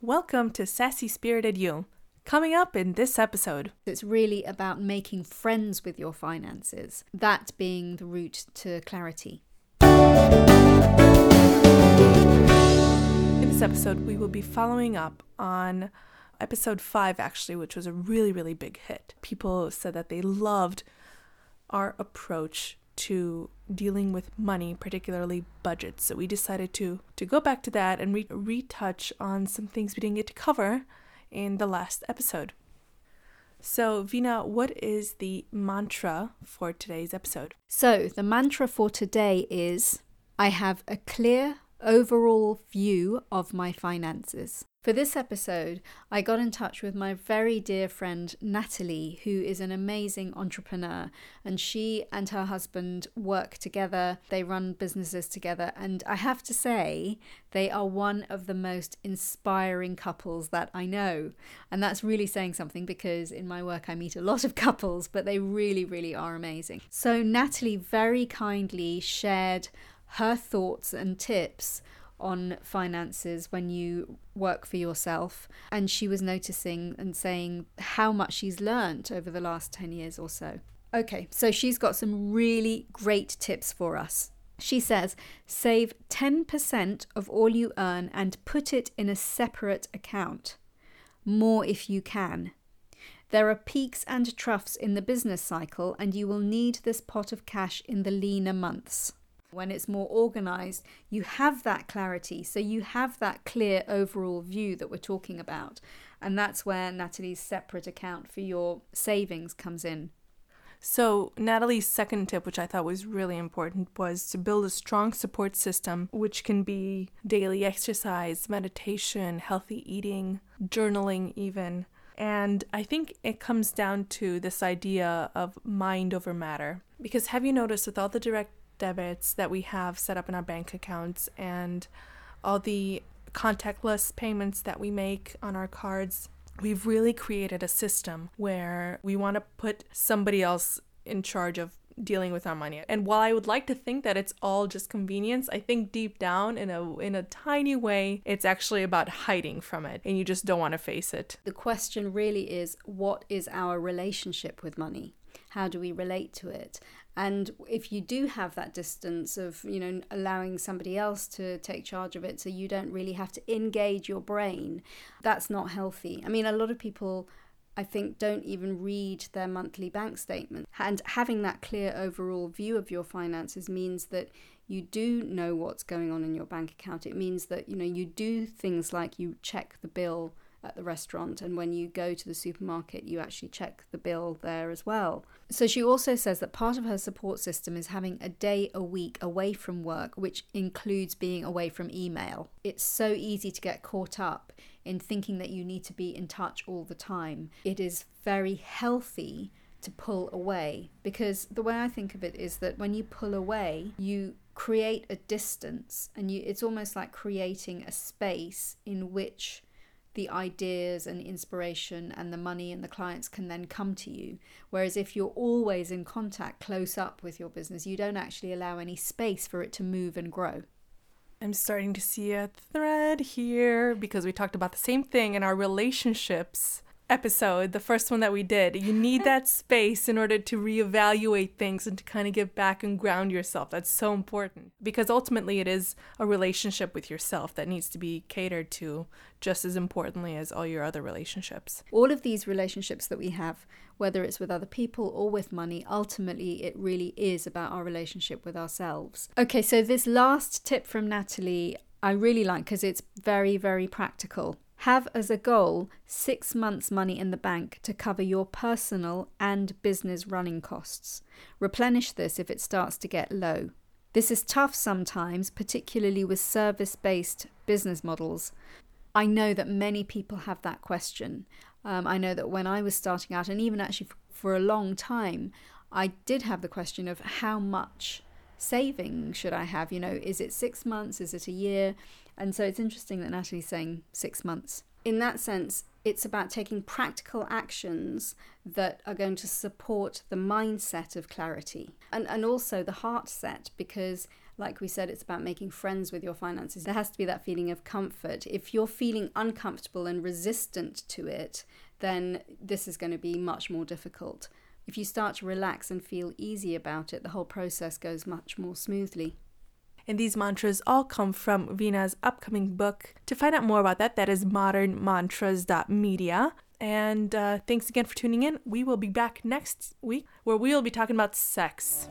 Welcome to Sassy Spirited You. Coming up in this episode, It's really about making friends with your finances, that being the route to clarity. in this episode, we will be following up on episode five, actually, which was a really, really big hit. People said that they loved our approach to dealing with money, particularly budgets. So we decided to to go back to that and re- retouch on some things we didn't get to cover in the last episode. So, Vina, what is the mantra for today's episode? So, the mantra for today is I have a clear overall view of my finances. For this episode, I got in touch with my very dear friend Natalie, who is an amazing entrepreneur, and she and her husband work together. They run businesses together, and I have to say, they are one of the most inspiring couples that I know. And that's really saying something because in my work I meet a lot of couples, but they really, really are amazing. So, Natalie very kindly shared her thoughts and tips on finances when you work for yourself. And she was noticing and saying how much she's learned over the last 10 years or so. Okay, so she's got some really great tips for us. She says save 10% of all you earn and put it in a separate account. More if you can. There are peaks and troughs in the business cycle, and you will need this pot of cash in the leaner months. When it's more organized, you have that clarity. So you have that clear overall view that we're talking about. And that's where Natalie's separate account for your savings comes in. So, Natalie's second tip, which I thought was really important, was to build a strong support system, which can be daily exercise, meditation, healthy eating, journaling, even. And I think it comes down to this idea of mind over matter. Because have you noticed with all the direct debits that we have set up in our bank accounts and all the contactless payments that we make on our cards, we've really created a system where we want to put somebody else in charge of dealing with our money. And while I would like to think that it's all just convenience, I think deep down in a in a tiny way it's actually about hiding from it and you just don't want to face it. The question really is what is our relationship with money? How do we relate to it? And if you do have that distance of, you know, allowing somebody else to take charge of it so you don't really have to engage your brain, that's not healthy. I mean, a lot of people I think don't even read their monthly bank statement. And having that clear overall view of your finances means that you do know what's going on in your bank account. It means that, you know, you do things like you check the bill at the restaurant and when you go to the supermarket you actually check the bill there as well. So she also says that part of her support system is having a day a week away from work which includes being away from email. It's so easy to get caught up in thinking that you need to be in touch all the time. It is very healthy to pull away because the way I think of it is that when you pull away, you create a distance and you it's almost like creating a space in which the ideas and inspiration and the money and the clients can then come to you. Whereas if you're always in contact close up with your business, you don't actually allow any space for it to move and grow. I'm starting to see a thread here because we talked about the same thing in our relationships episode, the first one that we did. You need that space in order to reevaluate things and to kind of get back and ground yourself. That's so important because ultimately it is a relationship with yourself that needs to be catered to just as importantly as all your other relationships. All of these relationships that we have, whether it's with other people or with money, ultimately it really is about our relationship with ourselves. Okay, so this last tip from Natalie I really like because it's very, very practical. Have as a goal six months' money in the bank to cover your personal and business running costs. Replenish this if it starts to get low. This is tough sometimes, particularly with service based business models. I know that many people have that question. Um, I know that when I was starting out, and even actually for a long time, I did have the question of how much saving should I have? You know, is it six months? Is it a year? And so it's interesting that Natalie's saying six months. In that sense, it's about taking practical actions that are going to support the mindset of clarity and, and also the heart set because Like we said, it's about making friends with your finances. There has to be that feeling of comfort. If you're feeling uncomfortable and resistant to it, then this is going to be much more difficult. If you start to relax and feel easy about it, the whole process goes much more smoothly. And these mantras all come from Veena's upcoming book. To find out more about that, that is modernmantras.media. And uh, thanks again for tuning in. We will be back next week where we will be talking about sex.